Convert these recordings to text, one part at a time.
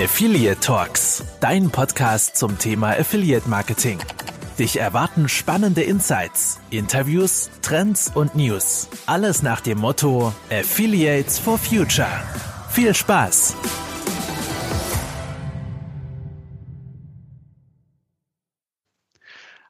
Affiliate Talks, dein Podcast zum Thema Affiliate Marketing. Dich erwarten spannende Insights, Interviews, Trends und News. Alles nach dem Motto Affiliates for Future. Viel Spaß!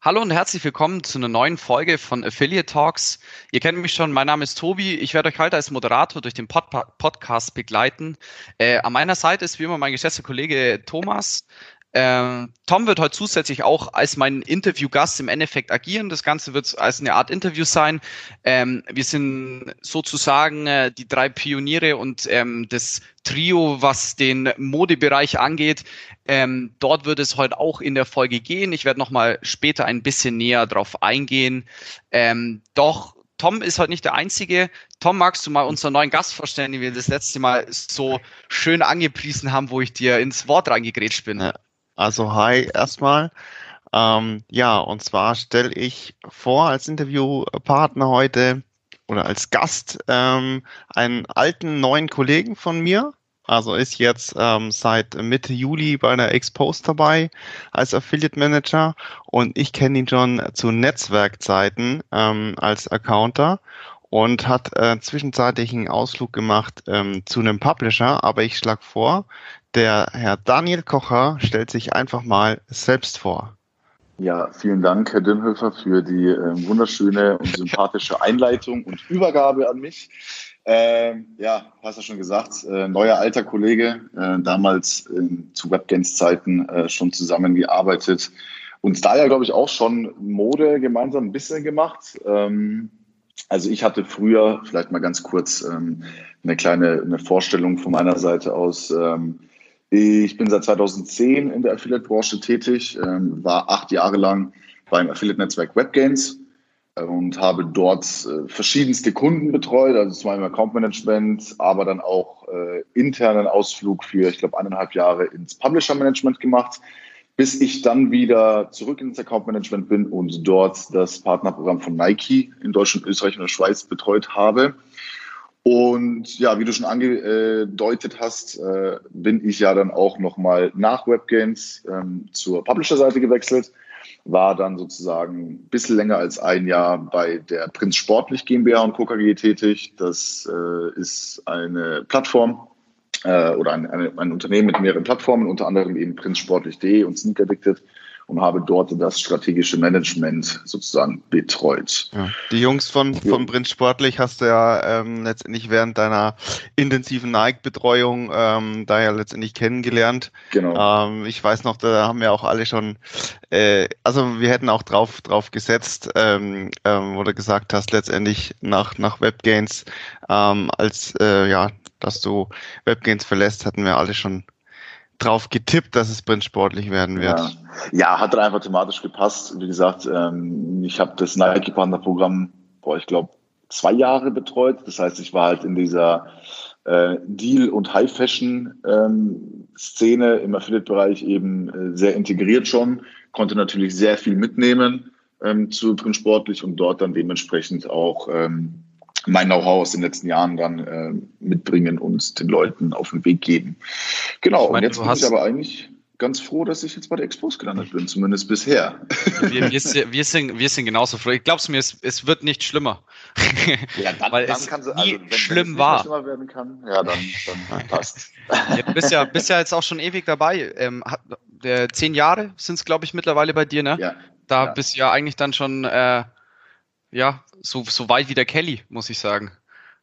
Hallo und herzlich willkommen zu einer neuen Folge von Affiliate Talks. Ihr kennt mich schon, mein Name ist Tobi. Ich werde euch heute als Moderator durch den Pod Podcast begleiten. Äh, an meiner Seite ist wie immer mein geschätzter Kollege Thomas. Ähm, Tom wird heute zusätzlich auch als mein Interviewgast im Endeffekt agieren. Das Ganze wird als eine Art Interview sein. Ähm, wir sind sozusagen äh, die drei Pioniere und ähm, das Trio, was den Modebereich angeht. Ähm, dort wird es heute auch in der Folge gehen. Ich werde nochmal später ein bisschen näher drauf eingehen. Ähm, doch Tom ist heute nicht der Einzige. Tom, magst du mal unseren neuen Gast vorstellen, den wir das letzte Mal so schön angepriesen haben, wo ich dir ins Wort reingegrätscht bin? Ja. Also hi erstmal. Ähm, ja, und zwar stelle ich vor als Interviewpartner heute oder als Gast ähm, einen alten neuen Kollegen von mir. Also ist jetzt ähm, seit Mitte Juli bei der Expose dabei als Affiliate Manager und ich kenne ihn schon zu Netzwerkzeiten ähm, als Accounter und hat äh, zwischenzeitlich einen Ausflug gemacht ähm, zu einem Publisher, aber ich schlage vor, der Herr Daniel Kocher stellt sich einfach mal selbst vor. Ja, vielen Dank, Herr Dünnhöfer, für die äh, wunderschöne und sympathische Einleitung und Übergabe an mich. Ähm, ja, hast du schon gesagt, äh, neuer alter Kollege, äh, damals zu Webgains-Zeiten äh, schon zusammengearbeitet und da ja, glaube ich, auch schon Mode gemeinsam ein bisschen gemacht. Ähm, also ich hatte früher, vielleicht mal ganz kurz, ähm, eine kleine eine Vorstellung von meiner Seite aus. Ähm, ich bin seit 2010 in der Affiliate-Branche tätig, ähm, war acht Jahre lang beim Affiliate-Netzwerk WebGains äh, und habe dort äh, verschiedenste Kunden betreut, also zum einen Account-Management, aber dann auch äh, internen Ausflug für, ich glaube, eineinhalb Jahre ins Publisher-Management gemacht, bis ich dann wieder zurück ins Account-Management bin und dort das Partnerprogramm von Nike in Deutschland, Österreich und der Schweiz betreut habe. Und ja, wie du schon angedeutet hast, äh, bin ich ja dann auch nochmal nach Webgames ähm, zur Publisher-Seite gewechselt, war dann sozusagen ein bisschen länger als ein Jahr bei der Prinz Sportlich GmbH und Co. KG tätig. Das äh, ist eine Plattform äh, oder ein, eine, ein Unternehmen mit mehreren Plattformen, unter anderem eben prinzsportlich.de und Sneaker Addicted und habe dort das strategische Management sozusagen betreut. Ja. Die Jungs von, von Prinz Sportlich hast du ja ähm, letztendlich während deiner intensiven Nike-Betreuung ähm, da ja letztendlich kennengelernt. Genau. Ähm, ich weiß noch, da haben wir auch alle schon, äh, also wir hätten auch drauf, drauf gesetzt, ähm, ähm, wo du gesagt hast, letztendlich nach, nach Webgains, ähm, als äh, ja, dass du Webgains verlässt, hatten wir alle schon drauf getippt, dass es Sprint sportlich werden wird. Ja, ja hat dann einfach thematisch gepasst. Wie gesagt, ähm, ich habe das Nike Partner Programm, boah, ich glaube, zwei Jahre betreut. Das heißt, ich war halt in dieser äh, Deal- und High-Fashion-Szene ähm, im Affiliate-Bereich eben äh, sehr integriert schon, konnte natürlich sehr viel mitnehmen ähm, zu Print Sportlich und dort dann dementsprechend auch ähm, mein Know-how aus den letzten Jahren dann äh, mitbringen und den Leuten auf den Weg geben. Genau, ich meine, und jetzt bin ich aber eigentlich ganz froh, dass ich jetzt bei der Expos gelandet bin, zumindest bisher. Wir, wir, wir, sind, wir sind genauso froh. Ich glaube es mir, es, es wird nicht schlimmer. Ja, dann, Weil dann es kann sie, also, wenn, schlimm wenn war. schlimmer werden kann, ja, dann, dann passt. Ja, du bist ja, bist ja jetzt auch schon ewig dabei. Ähm, hat, der, zehn Jahre sind es, glaube ich, mittlerweile bei dir, ne? Ja. Da ja. bist du ja eigentlich dann schon äh, ja, so, so weit wie der Kelly, muss ich sagen.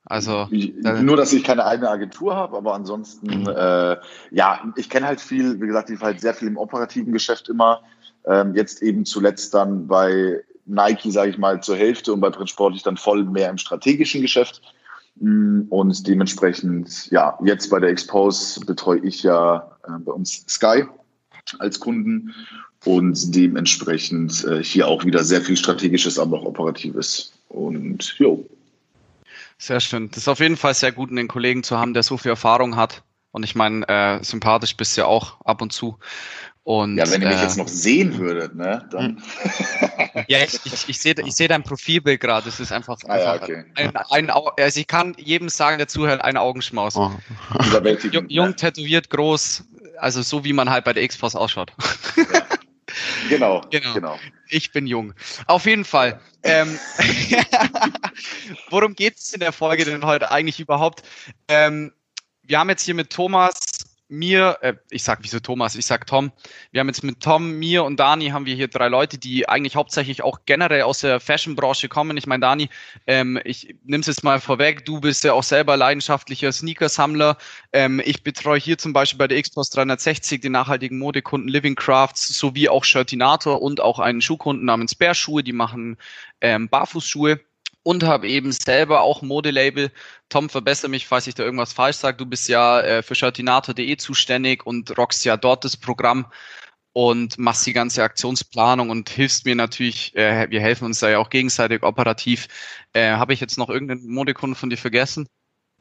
Also nur, dass ich keine eigene Agentur habe, aber ansonsten, mhm. äh, ja, ich kenne halt viel, wie gesagt, ich war halt sehr viel im operativen Geschäft immer. Ähm, jetzt eben zuletzt dann bei Nike, sage ich mal, zur Hälfte und bei Print Sportlich dann voll mehr im strategischen Geschäft. Mm, und dementsprechend, ja, jetzt bei der Expose betreue ich ja äh, bei uns Sky als Kunden und dementsprechend äh, hier auch wieder sehr viel strategisches, aber auch operatives. Und jo. Sehr schön. Das ist auf jeden Fall sehr gut, einen Kollegen zu haben, der so viel Erfahrung hat. Und ich meine, äh, sympathisch bist du ja auch ab und zu. Und, ja, wenn ihr mich äh, jetzt noch sehen würdet, ne, dann. ja, ich, ich, ich sehe ich seh dein Profilbild gerade. Es ist einfach, ah, ja, okay. ein, ein, also ich kann jedem sagen, der zuhört, ein Augenschmaus. Oh. jung, jung, tätowiert, groß, also so wie man halt bei der X-Force ausschaut. Ja. Genau, genau, genau. Ich bin jung. Auf jeden Fall. Ähm, worum geht es in der Folge denn heute eigentlich überhaupt? Ähm, wir haben jetzt hier mit Thomas mir, äh, ich sag wieso Thomas, ich sag Tom. Wir haben jetzt mit Tom, mir und Dani haben wir hier drei Leute, die eigentlich hauptsächlich auch generell aus der Fashion-Branche kommen. Ich meine, Dani, ähm, ich es jetzt mal vorweg, du bist ja auch selber leidenschaftlicher Sneakersammler. Ähm, ich betreue hier zum Beispiel bei der Xbox 360 den nachhaltigen Modekunden Living Crafts sowie auch Shirtinator und auch einen Schuhkunden namens Bärschuhe, die machen ähm, Barfußschuhe und habe eben selber auch Modelabel. Tom, verbessere mich, falls ich da irgendwas falsch sage. Du bist ja äh, für shirtinator.de zuständig und rockst ja dort das Programm und machst die ganze Aktionsplanung und hilfst mir natürlich, äh, wir helfen uns da ja auch gegenseitig operativ. Äh, habe ich jetzt noch irgendeinen Modekunden von dir vergessen?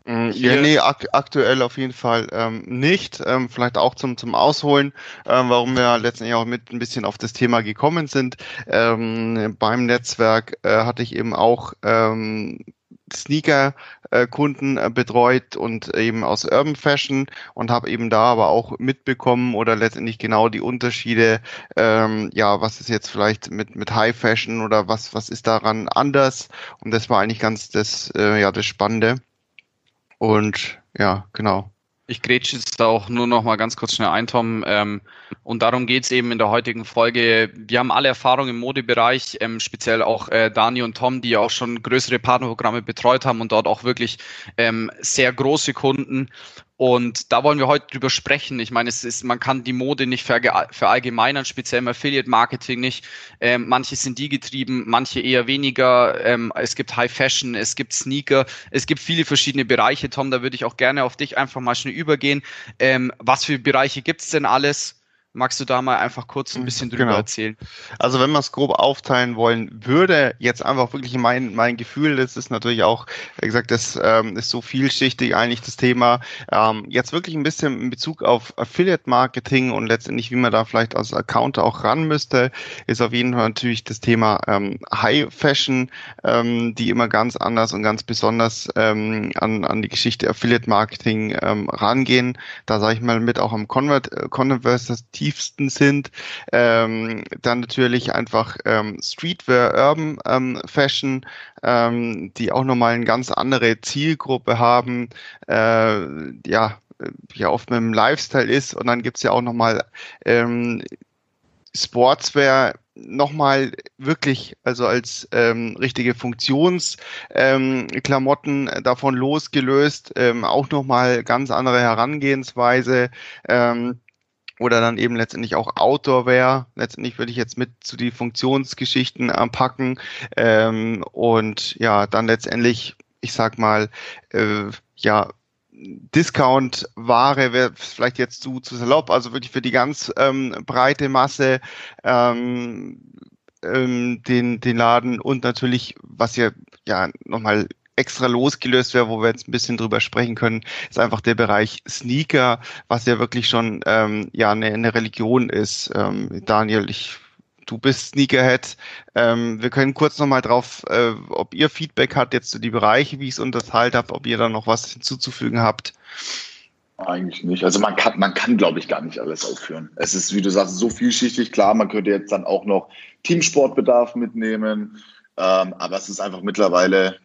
Mm, ja, nee, ak aktuell auf jeden Fall ähm, nicht. Ähm, vielleicht auch zum, zum Ausholen, ähm, warum wir letztendlich auch mit ein bisschen auf das Thema gekommen sind. Ähm, beim Netzwerk äh, hatte ich eben auch ähm, Sneaker-Kunden äh, betreut und eben aus Urban Fashion und habe eben da aber auch mitbekommen oder letztendlich genau die Unterschiede, ähm, ja, was ist jetzt vielleicht mit, mit High Fashion oder was, was ist daran anders und das war eigentlich ganz das, äh, ja, das Spannende. Und ja, genau. Ich grätsche jetzt da auch nur noch mal ganz kurz schnell ein, Tom. Ähm, und darum geht es eben in der heutigen Folge. Wir haben alle Erfahrung im Modebereich, ähm, speziell auch äh, Dani und Tom, die ja auch schon größere Partnerprogramme betreut haben und dort auch wirklich ähm, sehr große Kunden. Und da wollen wir heute drüber sprechen. Ich meine, es ist, man kann die Mode nicht verallgemeinern, speziell im Affiliate Marketing nicht. Ähm, manche sind die getrieben, manche eher weniger. Ähm, es gibt High Fashion, es gibt Sneaker, es gibt viele verschiedene Bereiche. Tom, da würde ich auch gerne auf dich einfach mal schnell übergehen. Ähm, was für Bereiche gibt's denn alles? Magst du da mal einfach kurz ein mhm, bisschen drüber genau. erzählen? Also wenn man es grob aufteilen wollen würde, jetzt einfach wirklich mein, mein Gefühl, das ist natürlich auch, wie gesagt, das ähm, ist so vielschichtig eigentlich das Thema. Ähm, jetzt wirklich ein bisschen in Bezug auf Affiliate Marketing und letztendlich, wie man da vielleicht als Account auch ran müsste, ist auf jeden Fall natürlich das Thema ähm, High Fashion, ähm, die immer ganz anders und ganz besonders ähm, an, an die Geschichte Affiliate Marketing ähm, rangehen. Da sage ich mal mit auch am Convert, äh, Converse tiefsten sind. Ähm, dann natürlich einfach ähm, Streetwear, Urban ähm, Fashion, ähm, die auch nochmal eine ganz andere Zielgruppe haben. Äh, ja, ja oft mit dem Lifestyle ist und dann gibt's ja auch nochmal ähm, Sportswear nochmal wirklich, also als ähm, richtige Funktionsklamotten ähm, davon losgelöst, ähm, auch nochmal ganz andere Herangehensweise. Ähm, oder dann eben letztendlich auch Outdoor-Wear. Letztendlich würde ich jetzt mit zu die Funktionsgeschichten anpacken ähm, und ja, dann letztendlich, ich sag mal, äh, ja, Discount-Ware wäre vielleicht jetzt zu, zu salopp, also wirklich für die ganz ähm, breite Masse ähm, ähm, den, den Laden und natürlich, was ja ja nochmal extra losgelöst wäre, wo wir jetzt ein bisschen drüber sprechen können, ist einfach der Bereich Sneaker, was ja wirklich schon ähm, ja eine, eine Religion ist. Ähm, Daniel, ich du bist Sneakerhead. Ähm, wir können kurz nochmal drauf, äh, ob ihr Feedback habt jetzt zu die Bereiche, wie ich es unterteilt habe, ob ihr da noch was hinzuzufügen habt. Eigentlich nicht. Also man kann, man kann, glaube ich, gar nicht alles aufführen. Es ist, wie du sagst, so vielschichtig. Klar, man könnte jetzt dann auch noch Teamsportbedarf mitnehmen, ähm, aber es ist einfach mittlerweile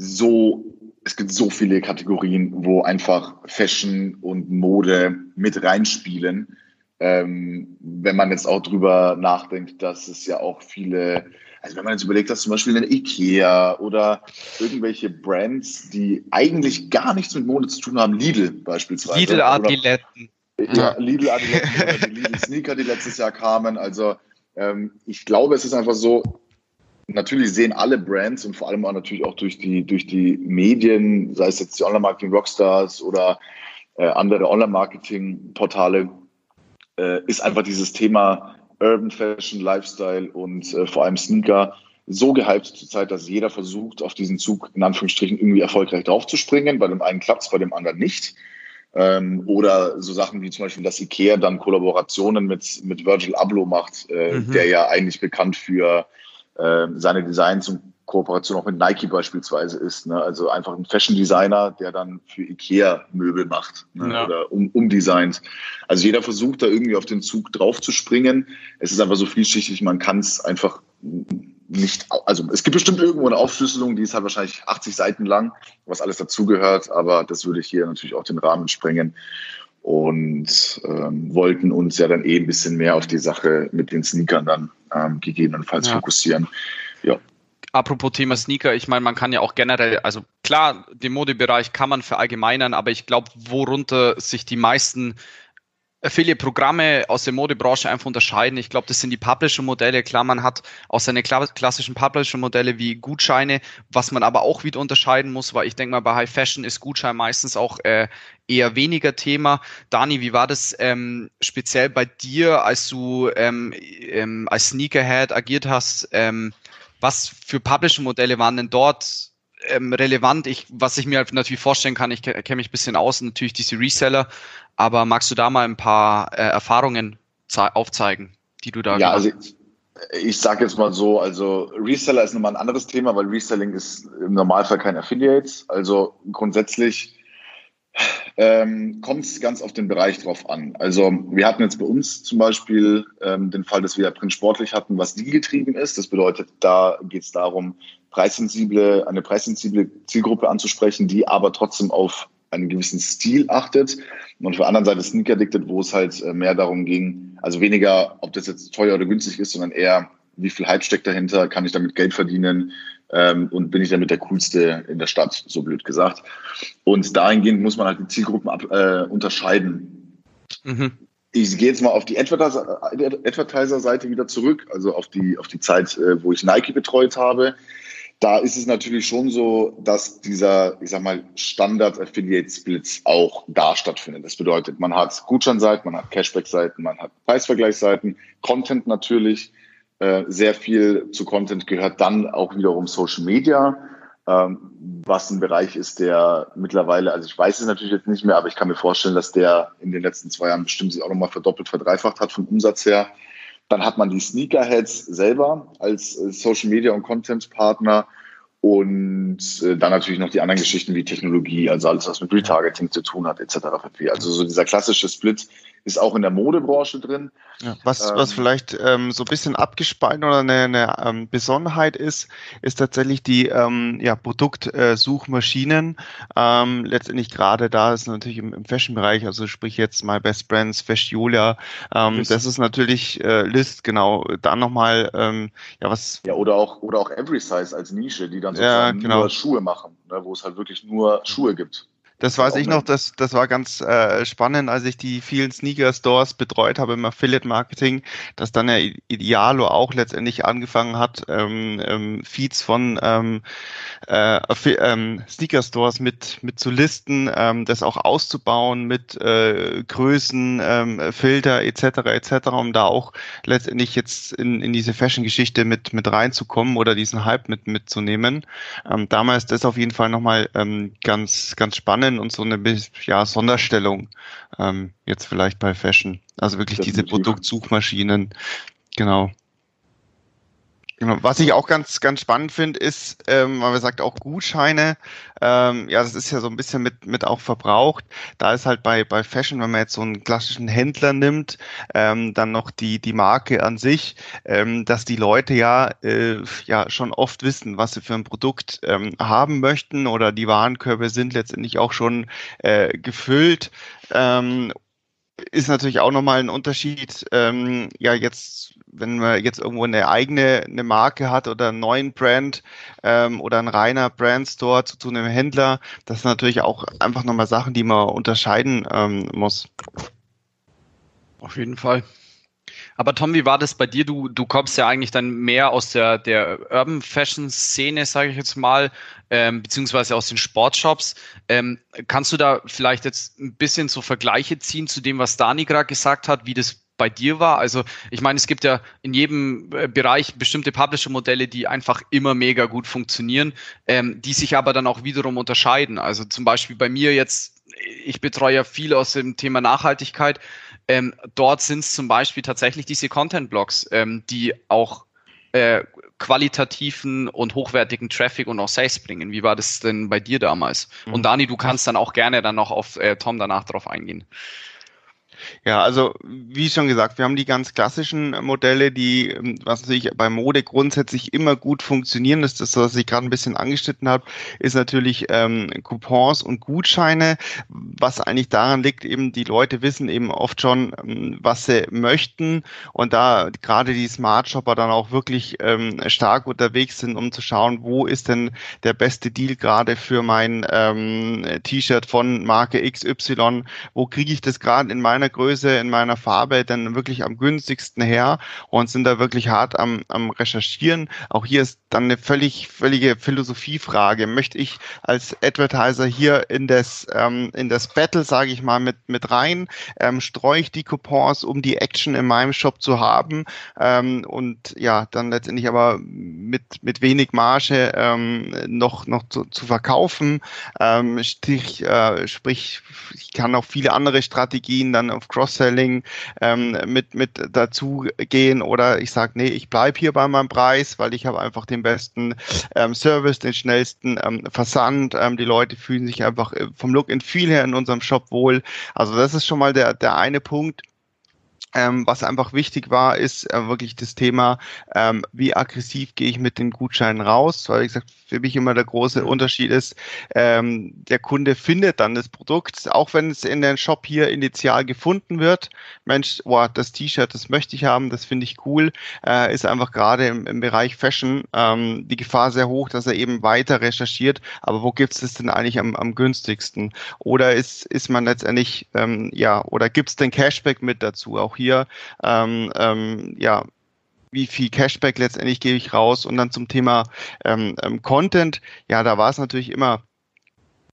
so, es gibt so viele Kategorien, wo einfach Fashion und Mode mit reinspielen. Ähm, wenn man jetzt auch drüber nachdenkt, dass es ja auch viele, also wenn man jetzt überlegt, dass zum Beispiel eine Ikea oder irgendwelche Brands, die eigentlich gar nichts mit Mode zu tun haben, Lidl beispielsweise. Lidl Adiletten. Ja, Lidl Adiletten oder die Lidl Sneaker, die letztes Jahr kamen. Also ähm, ich glaube, es ist einfach so, natürlich sehen alle Brands und vor allem auch natürlich auch durch die, durch die Medien, sei es jetzt die Online-Marketing Rockstars oder äh, andere Online-Marketing-Portale, äh, ist einfach dieses Thema Urban Fashion, Lifestyle und äh, vor allem Sneaker so gehypt zurzeit, dass jeder versucht, auf diesen Zug in Anführungsstrichen irgendwie erfolgreich draufzuspringen. Bei dem einen klappt es, bei dem anderen nicht. Ähm, oder so Sachen wie zum Beispiel, dass Ikea dann Kollaborationen mit, mit Virgil Abloh macht, äh, mhm. der ja eigentlich bekannt für seine Designs und Kooperation auch mit Nike beispielsweise ist. Ne? Also einfach ein Fashion Designer, der dann für Ikea Möbel macht ne? ja. oder um, umdesignt. Also jeder versucht da irgendwie auf den Zug drauf zu springen. Es ist einfach so vielschichtig, man kann es einfach nicht, also es gibt bestimmt irgendwo eine Aufschlüsselung, die ist halt wahrscheinlich 80 Seiten lang, was alles dazugehört, aber das würde hier natürlich auch den Rahmen sprengen und ähm, wollten uns ja dann eh ein bisschen mehr auf die Sache mit den Sneakern dann ähm, gegebenenfalls ja. fokussieren. Ja. Apropos Thema Sneaker, ich meine, man kann ja auch generell, also klar, den Modebereich kann man verallgemeinern, aber ich glaube, worunter sich die meisten Affiliate-Programme aus der Modebranche einfach unterscheiden. Ich glaube, das sind die Publisher-Modelle. Klar, man hat auch seine klassischen Publisher-Modelle wie Gutscheine, was man aber auch wieder unterscheiden muss, weil ich denke mal, bei High Fashion ist Gutschein meistens auch äh, eher weniger Thema. Dani, wie war das ähm, speziell bei dir, als du ähm, ähm, als Sneakerhead agiert hast? Ähm, was für Publisher-Modelle waren denn dort ähm, relevant. Ich, was ich mir halt natürlich vorstellen kann, ich kenne mich ein bisschen aus, natürlich diese Reseller, aber magst du da mal ein paar äh, Erfahrungen aufzeigen, die du da Ja, also ich, ich sage jetzt mal so, also Reseller ist nochmal ein anderes Thema, weil Reselling ist im Normalfall kein Affiliates. Also grundsätzlich ähm, kommt es ganz auf den Bereich drauf an. Also wir hatten jetzt bei uns zum Beispiel ähm, den Fall, dass wir Print sportlich hatten, was die getrieben ist. Das bedeutet, da geht es darum, preissensible, eine preissensible Zielgruppe anzusprechen, die aber trotzdem auf einen gewissen Stil achtet. Und auf der anderen Seite Sneaker Addicted, wo es halt äh, mehr darum ging, also weniger, ob das jetzt teuer oder günstig ist, sondern eher, wie viel Hype steckt dahinter, kann ich damit Geld verdienen ähm, und bin ich damit der Coolste in der Stadt, so blöd gesagt. Und dahingehend muss man halt die Zielgruppen ab, äh, unterscheiden. Mhm. Ich gehe jetzt mal auf die Advertiser-Seite wieder zurück, also auf die, auf die Zeit, äh, wo ich Nike betreut habe da ist es natürlich schon so, dass dieser, ich sag mal, Standard-Affiliate-Splits auch da stattfindet. Das bedeutet, man hat Gutscheinseiten, man hat Cashback-Seiten, man hat Preisvergleichsseiten, Content natürlich. Äh, sehr viel zu Content gehört dann auch wiederum Social Media, ähm, was ein Bereich ist, der mittlerweile, also ich weiß es natürlich jetzt nicht mehr, aber ich kann mir vorstellen, dass der in den letzten zwei Jahren bestimmt sich auch nochmal verdoppelt, verdreifacht hat vom Umsatz her. Dann hat man die Sneakerheads selber als äh, Social Media und Content Partner und äh, dann natürlich noch die anderen Geschichten wie Technologie, also alles, was mit Retargeting zu tun hat, etc. Also so dieser klassische Split ist auch in der Modebranche drin. Ja, was, ähm, was vielleicht ähm, so ein bisschen abgespalten oder eine, eine ähm, Besonderheit ist, ist tatsächlich die ähm, ja, Produktsuchmaschinen. Äh, ähm, letztendlich gerade da ist natürlich im, im Fashion-Bereich, also sprich jetzt My Best Brands, Fashiola, ähm, das ist natürlich äh, List, genau. Dann nochmal, ähm, ja, was. Ja, oder auch, oder auch Every Size als Nische, die dann sozusagen ja, genau. nur Schuhe machen, ne, wo es halt wirklich nur Schuhe gibt. Das weiß ich noch, das, das war ganz äh, spannend, als ich die vielen Sneaker-Stores betreut habe im Affiliate-Marketing, dass dann der Idealo auch letztendlich angefangen hat, ähm, ähm, Feeds von ähm, äh, ähm, Sneaker-Stores mit, mit zu listen, ähm, das auch auszubauen mit äh, Größen, ähm, Filter etc. etc., um da auch letztendlich jetzt in, in diese Fashion-Geschichte mit, mit reinzukommen oder diesen Hype mit mitzunehmen. Ähm, damals das auf jeden Fall nochmal ähm, ganz, ganz spannend Design und so eine ja, Sonderstellung ähm, jetzt vielleicht bei Fashion. Also wirklich Definitiv. diese Produktsuchmaschinen. Genau. Genau. Was ich auch ganz, ganz spannend finde, ist, ähm, weil man sagt auch Gutscheine, ähm, ja, das ist ja so ein bisschen mit, mit auch verbraucht. Da ist halt bei, bei Fashion, wenn man jetzt so einen klassischen Händler nimmt, ähm, dann noch die, die Marke an sich, ähm, dass die Leute ja, äh, ja schon oft wissen, was sie für ein Produkt ähm, haben möchten oder die Warenkörbe sind letztendlich auch schon äh, gefüllt. Ähm, ist natürlich auch nochmal ein Unterschied. Ähm, ja, jetzt, wenn man jetzt irgendwo eine eigene eine Marke hat oder einen neuen Brand ähm, oder ein reiner Brandstore zu, zu einem Händler, das sind natürlich auch einfach nochmal Sachen, die man unterscheiden ähm, muss. Auf jeden Fall. Aber Tom, wie war das bei dir? Du, du kommst ja eigentlich dann mehr aus der, der Urban Fashion Szene, sage ich jetzt mal, ähm, beziehungsweise aus den Sportshops. Ähm, kannst du da vielleicht jetzt ein bisschen so Vergleiche ziehen zu dem, was Dani gerade gesagt hat, wie das bei dir war? Also ich meine, es gibt ja in jedem äh, Bereich bestimmte Publisher-Modelle, die einfach immer mega gut funktionieren, ähm, die sich aber dann auch wiederum unterscheiden. Also zum Beispiel bei mir jetzt, ich betreue ja viel aus dem Thema Nachhaltigkeit ähm, dort sind es zum Beispiel tatsächlich diese Content-Blogs, ähm, die auch äh, qualitativen und hochwertigen Traffic und auch Sales bringen. Wie war das denn bei dir damals? Mhm. Und Dani, du kannst dann auch gerne dann noch auf äh, Tom danach drauf eingehen. Ja, also wie schon gesagt, wir haben die ganz klassischen Modelle, die, ähm, was natürlich bei Mode grundsätzlich immer gut funktionieren. Das ist das, was ich gerade ein bisschen angeschnitten habe, ist natürlich ähm, Coupons und Gutscheine, was eigentlich daran liegt, eben die Leute wissen eben oft schon, ähm, was sie möchten und da gerade die Smart Shopper dann auch wirklich ähm, stark unterwegs sind, um zu schauen, wo ist denn der beste Deal gerade für mein ähm, T-Shirt von Marke XY, wo kriege ich das gerade in meiner Größe, in meiner Farbe dann wirklich am günstigsten her und sind da wirklich hart am, am Recherchieren. Auch hier ist dann eine völlig, völlige Philosophiefrage. Möchte ich als Advertiser hier in das, ähm, in das Battle, sage ich mal, mit, mit rein? Ähm, streue ich die Coupons, um die Action in meinem Shop zu haben ähm, und ja, dann letztendlich aber mit, mit wenig Marge ähm, noch, noch zu, zu verkaufen. Ähm, sprich, äh, sprich, ich kann auch viele andere Strategien dann auf Cross-Selling ähm, mit, mit dazu gehen oder ich sage, nee, ich bleibe hier bei meinem Preis, weil ich habe einfach den besten ähm, Service, den schnellsten ähm, Versand. Ähm, die Leute fühlen sich einfach äh, vom Look and Feel her in unserem Shop wohl. Also das ist schon mal der, der eine Punkt. Ähm, was einfach wichtig war, ist äh, wirklich das Thema, ähm, wie aggressiv gehe ich mit den Gutscheinen raus, weil wie gesagt, für mich immer der große Unterschied ist, ähm, der Kunde findet dann das Produkt, auch wenn es in den Shop hier initial gefunden wird. Mensch, boah, das T-Shirt, das möchte ich haben, das finde ich cool, äh, ist einfach gerade im, im Bereich Fashion ähm, die Gefahr sehr hoch, dass er eben weiter recherchiert, aber wo gibt's das denn eigentlich am, am günstigsten? Oder ist, ist man letztendlich, ähm, ja, oder gibt's den Cashback mit dazu? Auch hier, ähm, ähm, ja, wie viel Cashback letztendlich gebe ich raus und dann zum Thema ähm, ähm, Content, ja, da war es natürlich immer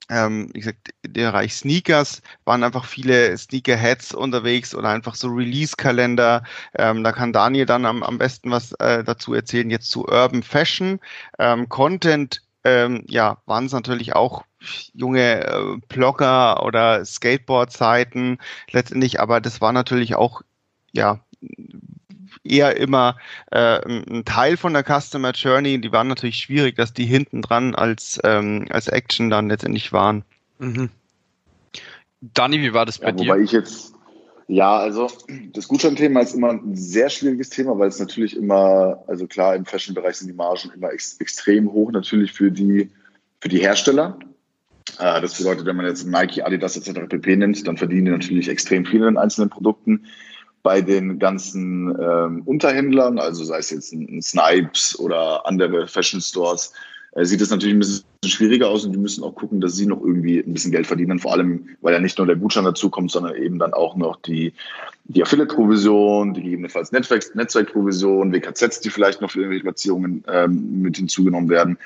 ähm, wie gesagt, der Bereich Sneakers waren einfach viele Sneaker-Heads unterwegs oder einfach so Release-Kalender. Ähm, da kann Daniel dann am, am besten was äh, dazu erzählen. Jetzt zu Urban Fashion. Ähm, Content, ähm, ja, waren es natürlich auch junge äh, Blogger oder Skateboard-Seiten letztendlich, aber das war natürlich auch ja, eher immer äh, ein Teil von der Customer Journey. Die waren natürlich schwierig, dass die hinten dran als, ähm, als Action dann letztendlich waren. Mhm. Dani, wie war das bei ja, dir? Wobei ich jetzt, ja, also das Gutscheinthema ist immer ein sehr schwieriges Thema, weil es natürlich immer, also klar, im Fashion-Bereich sind die Margen immer ex extrem hoch, natürlich für die, für die Hersteller. Äh, das bedeutet, wenn man jetzt Nike, Adidas etc. pp nimmt, dann verdienen die natürlich extrem viel in einzelnen Produkten bei den ganzen ähm, Unterhändlern, also sei es jetzt ein, ein Snipes oder andere Fashion Stores, äh, sieht es natürlich ein bisschen schwieriger aus und die müssen auch gucken, dass sie noch irgendwie ein bisschen Geld verdienen, vor allem, weil ja nicht nur der Gutschein dazu kommt, sondern eben dann auch noch die, die Affiliate-Provision, die gegebenenfalls Netzwerk, Netzwerkprovision, WKZs, die vielleicht noch für irgendwelche Platzierungen ähm, mit hinzugenommen werden.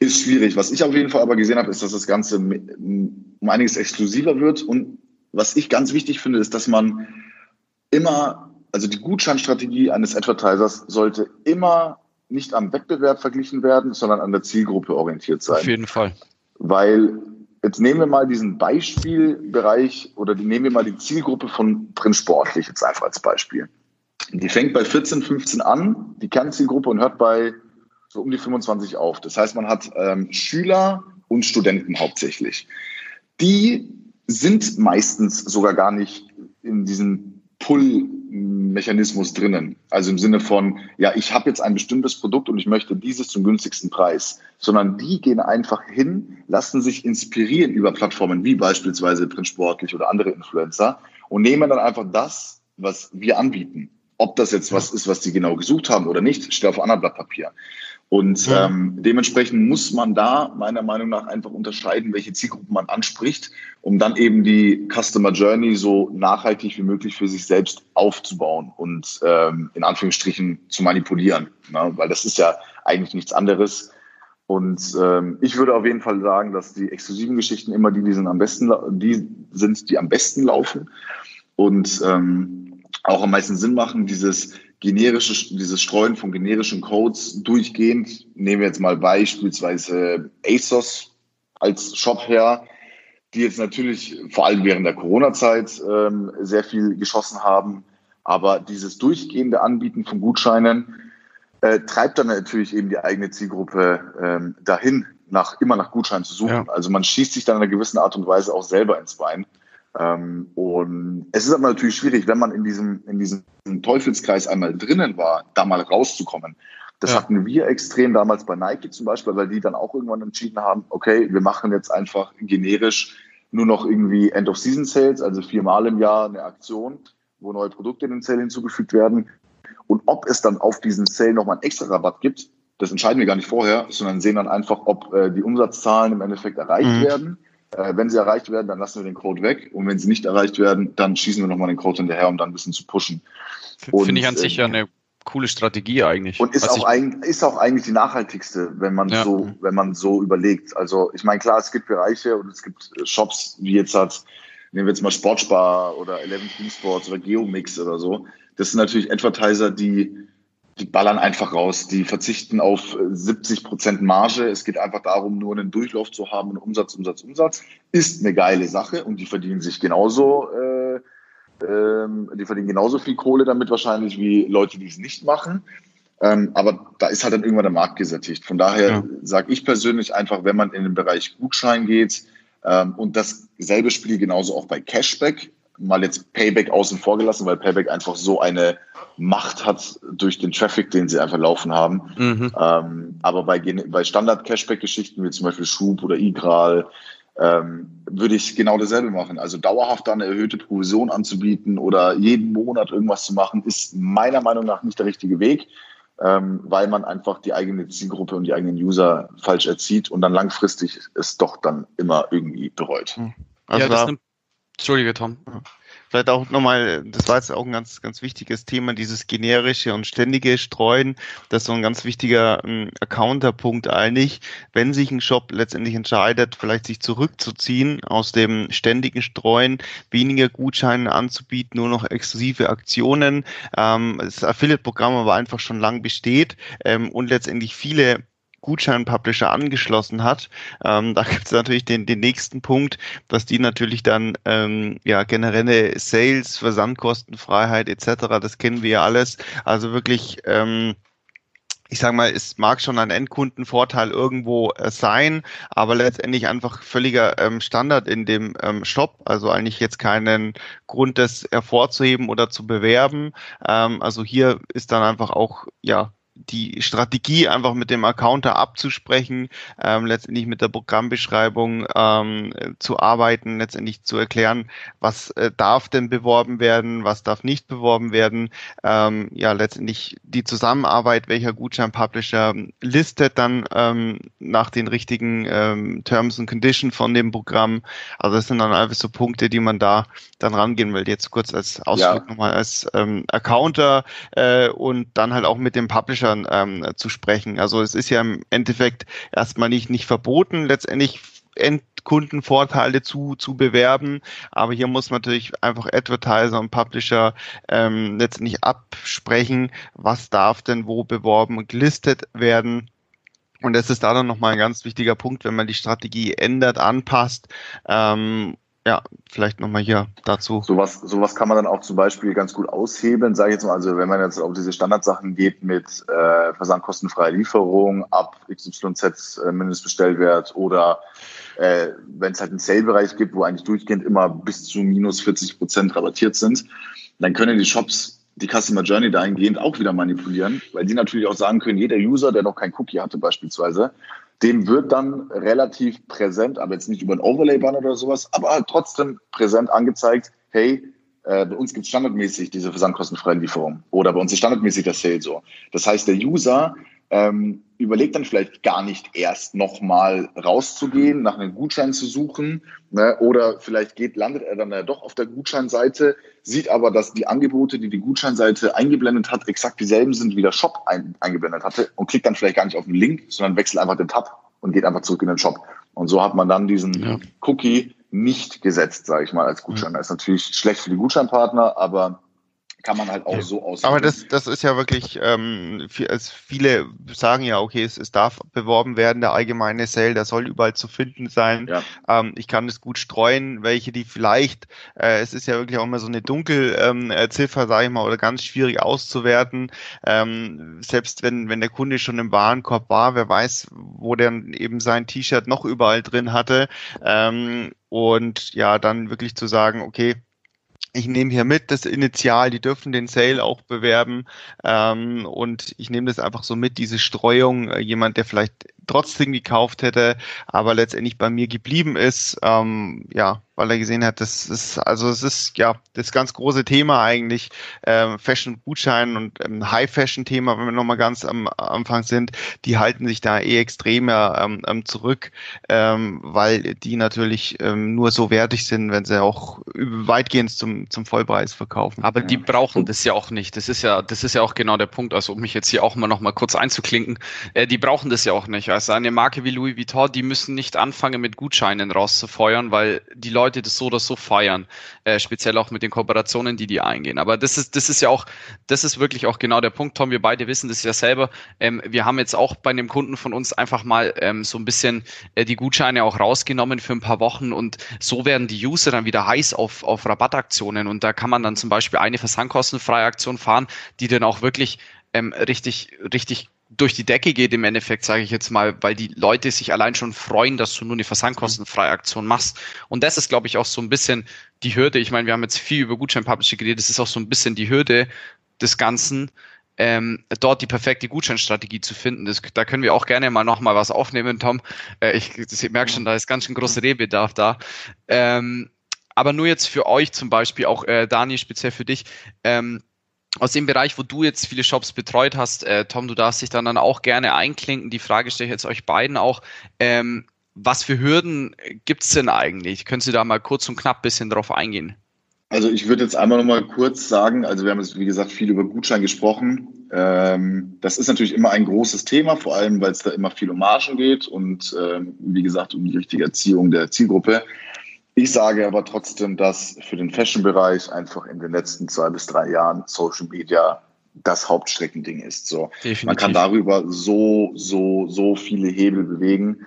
Ist schwierig. Was ich auf jeden Fall aber gesehen habe, ist, dass das Ganze um einiges exklusiver wird und was ich ganz wichtig finde, ist, dass man immer, also die Gutscheinstrategie eines Advertisers sollte immer nicht am Wettbewerb verglichen werden, sondern an der Zielgruppe orientiert sein. Auf jeden Fall. Weil jetzt nehmen wir mal diesen Beispielbereich oder nehmen wir mal die Zielgruppe von drin sportlich jetzt einfach als Beispiel. Die fängt bei 14, 15 an, die Kernzielgruppe und hört bei so um die 25 auf. Das heißt, man hat ähm, Schüler und Studenten hauptsächlich. Die sind meistens sogar gar nicht in diesem Pull-Mechanismus drinnen. Also im Sinne von, ja, ich habe jetzt ein bestimmtes Produkt und ich möchte dieses zum günstigsten Preis. Sondern die gehen einfach hin, lassen sich inspirieren über Plattformen wie beispielsweise Print Sportlich oder andere Influencer und nehmen dann einfach das, was wir anbieten. Ob das jetzt was ist, was die genau gesucht haben oder nicht, steht auf einem anderen Blatt Papier. Und ja. ähm, dementsprechend muss man da meiner Meinung nach einfach unterscheiden, welche Zielgruppen man anspricht, um dann eben die Customer Journey so nachhaltig wie möglich für sich selbst aufzubauen und ähm, in Anführungsstrichen zu manipulieren. Ne? Weil das ist ja eigentlich nichts anderes. Und ähm, ich würde auf jeden Fall sagen, dass die exklusiven Geschichten immer die, die sind am besten, die sind, die am besten laufen und ähm, auch am meisten Sinn machen. Dieses generische, dieses Streuen von generischen Codes durchgehend. Nehmen wir jetzt mal beispielsweise ASOS als Shop her, die jetzt natürlich vor allem während der Corona-Zeit ähm, sehr viel geschossen haben. Aber dieses durchgehende Anbieten von Gutscheinen äh, treibt dann natürlich eben die eigene Zielgruppe ähm, dahin, nach, immer nach Gutscheinen zu suchen. Ja. Also man schießt sich dann in einer gewissen Art und Weise auch selber ins Bein. Ähm, und es ist aber natürlich schwierig, wenn man in diesem, in diesem Teufelskreis einmal drinnen war, da mal rauszukommen. Das ja. hatten wir extrem damals bei Nike zum Beispiel, weil die dann auch irgendwann entschieden haben, okay, wir machen jetzt einfach generisch nur noch irgendwie End-of-Season-Sales, also viermal im Jahr eine Aktion, wo neue Produkte in den Sale hinzugefügt werden. Und ob es dann auf diesen Sale nochmal einen extra Rabatt gibt, das entscheiden wir gar nicht vorher, sondern sehen dann einfach, ob äh, die Umsatzzahlen im Endeffekt erreicht mhm. werden. Äh, wenn sie erreicht werden, dann lassen wir den Code weg. Und wenn sie nicht erreicht werden, dann schießen wir nochmal den Code hinterher, um dann ein bisschen zu pushen. Finde ich an sich ja äh, eine coole Strategie eigentlich. Und ist auch, ein, ist auch eigentlich die nachhaltigste, wenn man ja. so, wenn man so überlegt. Also ich meine, klar, es gibt Bereiche und es gibt Shops, wie jetzt hat, nehmen wir jetzt mal Sportspar oder Eleven Team Sports oder Geomix oder so. Das sind natürlich Advertiser, die, die ballern einfach raus. Die verzichten auf 70 Prozent Marge. Es geht einfach darum, nur einen Durchlauf zu haben und Umsatz, Umsatz, Umsatz. Ist eine geile Sache und die verdienen sich genauso äh, ähm, die verdienen genauso viel Kohle damit wahrscheinlich wie Leute, die es nicht machen. Ähm, aber da ist halt dann irgendwann der Markt gesättigt. Von daher ja. sage ich persönlich einfach, wenn man in den Bereich Gutschein geht ähm, und dasselbe Spiel genauso auch bei Cashback, mal jetzt Payback außen vor gelassen, weil Payback einfach so eine Macht hat durch den Traffic, den sie einfach laufen haben. Mhm. Ähm, aber bei, bei Standard-Cashback-Geschichten wie zum Beispiel Schub oder Igral, ähm, würde ich genau dasselbe machen. Also dauerhaft eine erhöhte Provision anzubieten oder jeden Monat irgendwas zu machen, ist meiner Meinung nach nicht der richtige Weg, ähm, weil man einfach die eigene Zielgruppe und die eigenen User falsch erzieht und dann langfristig es doch dann immer irgendwie bereut. Hm. Also ja, das nimmt, Entschuldige, Tom. Vielleicht auch nochmal, das war jetzt auch ein ganz, ganz wichtiges Thema, dieses generische und ständige Streuen. Das ist so ein ganz wichtiger ähm, Accounter-Punkt eigentlich. Wenn sich ein Shop letztendlich entscheidet, vielleicht sich zurückzuziehen aus dem ständigen Streuen, weniger Gutscheine anzubieten, nur noch exklusive Aktionen, ähm, das Affiliate-Programm aber einfach schon lang besteht ähm, und letztendlich viele Gutschein-Publisher angeschlossen hat. Ähm, da gibt es natürlich den, den nächsten Punkt, dass die natürlich dann ähm, ja generelle Sales, Versandkostenfreiheit etc., das kennen wir ja alles. Also wirklich ähm, ich sage mal, es mag schon ein Endkundenvorteil irgendwo äh, sein, aber letztendlich einfach völliger ähm, Standard in dem ähm, Shop. Also eigentlich jetzt keinen Grund, das hervorzuheben oder zu bewerben. Ähm, also hier ist dann einfach auch ja die Strategie einfach mit dem Accounter abzusprechen, ähm, letztendlich mit der Programmbeschreibung ähm, zu arbeiten, letztendlich zu erklären, was äh, darf denn beworben werden, was darf nicht beworben werden. Ähm, ja, letztendlich die Zusammenarbeit, welcher Gutschein-Publisher listet dann ähm, nach den richtigen ähm, Terms and Conditions von dem Programm. Also das sind dann einfach so Punkte, die man da dann rangehen will. Jetzt kurz als Ausflug ja. nochmal als ähm, Accounter äh, und dann halt auch mit dem Publisher Publishern ähm, zu sprechen. Also es ist ja im Endeffekt erstmal nicht, nicht verboten, letztendlich Endkundenvorteile zu, zu bewerben. Aber hier muss man natürlich einfach Advertiser und Publisher ähm, letztendlich absprechen, was darf denn wo beworben und gelistet werden. Und das ist da dann nochmal ein ganz wichtiger Punkt, wenn man die Strategie ändert, anpasst ähm, ja, vielleicht nochmal hier dazu. Sowas, sowas kann man dann auch zum Beispiel ganz gut aushebeln, sage ich jetzt mal. Also wenn man jetzt auf diese Standardsachen geht mit äh, versandkostenfreie Lieferung ab XYZ äh, Mindestbestellwert oder äh, wenn es halt einen Sale-Bereich gibt, wo eigentlich durchgehend immer bis zu minus 40 Prozent rabattiert sind, dann können die Shops die Customer Journey dahingehend auch wieder manipulieren, weil die natürlich auch sagen können, jeder User, der noch kein Cookie hatte beispielsweise, dem wird dann relativ präsent, aber jetzt nicht über ein Overlay-Banner oder sowas, aber halt trotzdem präsent angezeigt, hey, äh, bei uns gibt es standardmäßig diese versandkostenfreien Lieferungen oder bei uns ist standardmäßig das Sale so. Das heißt, der User ähm, überlegt dann vielleicht gar nicht erst nochmal rauszugehen, nach einem Gutschein zu suchen. Ne? Oder vielleicht geht, landet er dann ja doch auf der Gutscheinseite, sieht aber, dass die Angebote, die die Gutscheinseite eingeblendet hat, exakt dieselben sind, wie der Shop ein, eingeblendet hatte und klickt dann vielleicht gar nicht auf den Link, sondern wechselt einfach den Tab und geht einfach zurück in den Shop. Und so hat man dann diesen ja. Cookie nicht gesetzt, sage ich mal, als Gutschein. Das ist natürlich schlecht für die Gutscheinpartner, aber kann man halt auch so aus. Aber das, das ist ja wirklich, ähm, also viele sagen ja, okay, es, es darf beworben werden, der allgemeine Sale, der soll überall zu finden sein. Ja. Ähm, ich kann es gut streuen, welche die vielleicht, äh, es ist ja wirklich auch immer so eine Dunkelziffer, ähm, sage ich mal, oder ganz schwierig auszuwerten. Ähm, selbst wenn, wenn der Kunde schon im Warenkorb war, wer weiß, wo der eben sein T-Shirt noch überall drin hatte. Ähm, und ja, dann wirklich zu sagen, okay, ich nehme hier mit das Initial, die dürfen den Sale auch bewerben. Ähm, und ich nehme das einfach so mit, diese Streuung, äh, jemand, der vielleicht trotzdem gekauft hätte, aber letztendlich bei mir geblieben ist, ähm, ja, weil er gesehen hat, das ist, also es ist ja das ganz große Thema eigentlich, äh, Fashion-Gutschein und ähm, High-Fashion-Thema, wenn wir nochmal ganz am Anfang sind, die halten sich da eh extremer ähm, ähm, zurück, ähm, weil die natürlich ähm, nur so wertig sind, wenn sie auch weitgehend zum, zum Vollpreis verkaufen. Aber die brauchen das ja auch nicht. Das ist ja, das ist ja auch genau der Punkt, also um mich jetzt hier auch mal noch mal kurz einzuklinken, äh, die brauchen das ja auch nicht. Also eine Marke wie Louis Vuitton, die müssen nicht anfangen mit Gutscheinen rauszufeuern, weil die Leute Leute das so oder so feiern, äh, speziell auch mit den Kooperationen, die die eingehen. Aber das ist, das ist ja auch, das ist wirklich auch genau der Punkt, Tom. Wir beide wissen das ja selber. Ähm, wir haben jetzt auch bei einem Kunden von uns einfach mal ähm, so ein bisschen äh, die Gutscheine auch rausgenommen für ein paar Wochen und so werden die User dann wieder heiß auf, auf Rabattaktionen und da kann man dann zum Beispiel eine versandkostenfreie Aktion fahren, die dann auch wirklich ähm, richtig, richtig durch die Decke geht im Endeffekt, sage ich jetzt mal, weil die Leute sich allein schon freuen, dass du nur eine versandkostenfreie Aktion machst. Und das ist, glaube ich, auch so ein bisschen die Hürde. Ich meine, wir haben jetzt viel über Gutschein-Publishing geredet. Das ist auch so ein bisschen die Hürde des Ganzen, ähm, dort die perfekte Gutscheinstrategie zu finden. Das, da können wir auch gerne mal noch mal was aufnehmen, Tom. Äh, ich, ich merke schon, da ist ganz schön großer Rehbedarf da. Ähm, aber nur jetzt für euch zum Beispiel, auch äh, Dani, speziell für dich. Ähm, aus dem Bereich, wo du jetzt viele Shops betreut hast, äh, Tom, du darfst dich dann, dann auch gerne einklinken. Die Frage stelle ich jetzt euch beiden auch. Ähm, was für Hürden gibt's denn eigentlich? Können Sie da mal kurz und knapp bisschen drauf eingehen? Also ich würde jetzt einmal noch mal kurz sagen, also wir haben jetzt, wie gesagt, viel über Gutschein gesprochen. Ähm, das ist natürlich immer ein großes Thema, vor allem, weil es da immer viel um Margen geht und ähm, wie gesagt, um die richtige Erziehung der Zielgruppe. Ich sage aber trotzdem, dass für den Fashion-Bereich einfach in den letzten zwei bis drei Jahren Social Media das Hauptstreckending ist. So, Definitiv. man kann darüber so, so, so viele Hebel bewegen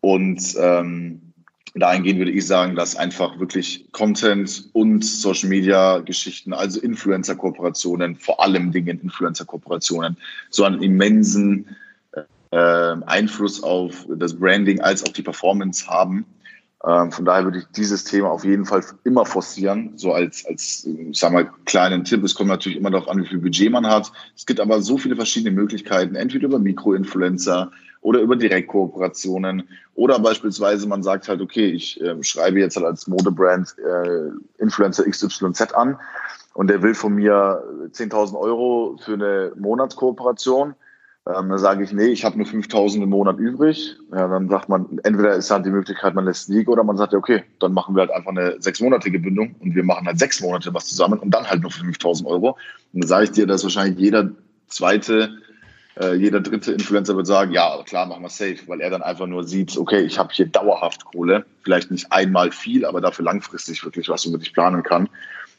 und ähm, dahingehend würde ich sagen, dass einfach wirklich Content und Social Media Geschichten, also Influencer-Kooperationen, vor allem Dingen Influencer-Kooperationen, so einen immensen äh, Einfluss auf das Branding als auch die Performance haben ähm, von daher würde ich dieses Thema auf jeden Fall immer forcieren, so als, als ich sag mal, kleinen Tipp. Es kommt natürlich immer darauf an, wie viel Budget man hat. Es gibt aber so viele verschiedene Möglichkeiten, entweder über Mikroinfluencer oder über Direktkooperationen. Oder beispielsweise man sagt halt, okay, ich äh, schreibe jetzt halt als Modebrand äh, Influencer XYZ an. Und der will von mir 10.000 Euro für eine Monatskooperation ähm, dann sage ich, nee, ich habe nur 5000 im Monat übrig. Ja, dann sagt man, entweder ist halt die Möglichkeit, man lässt liegen oder man sagt, okay, dann machen wir halt einfach eine sechsmonatige Bindung und wir machen halt sechs Monate was zusammen und dann halt nur für 5000 Euro. Und dann sage ich dir, dass wahrscheinlich jeder zweite, äh, jeder dritte Influencer wird sagen, ja, klar, machen wir safe, weil er dann einfach nur sieht, okay, ich habe hier dauerhaft Kohle, vielleicht nicht einmal viel, aber dafür langfristig wirklich was, womit ich planen kann.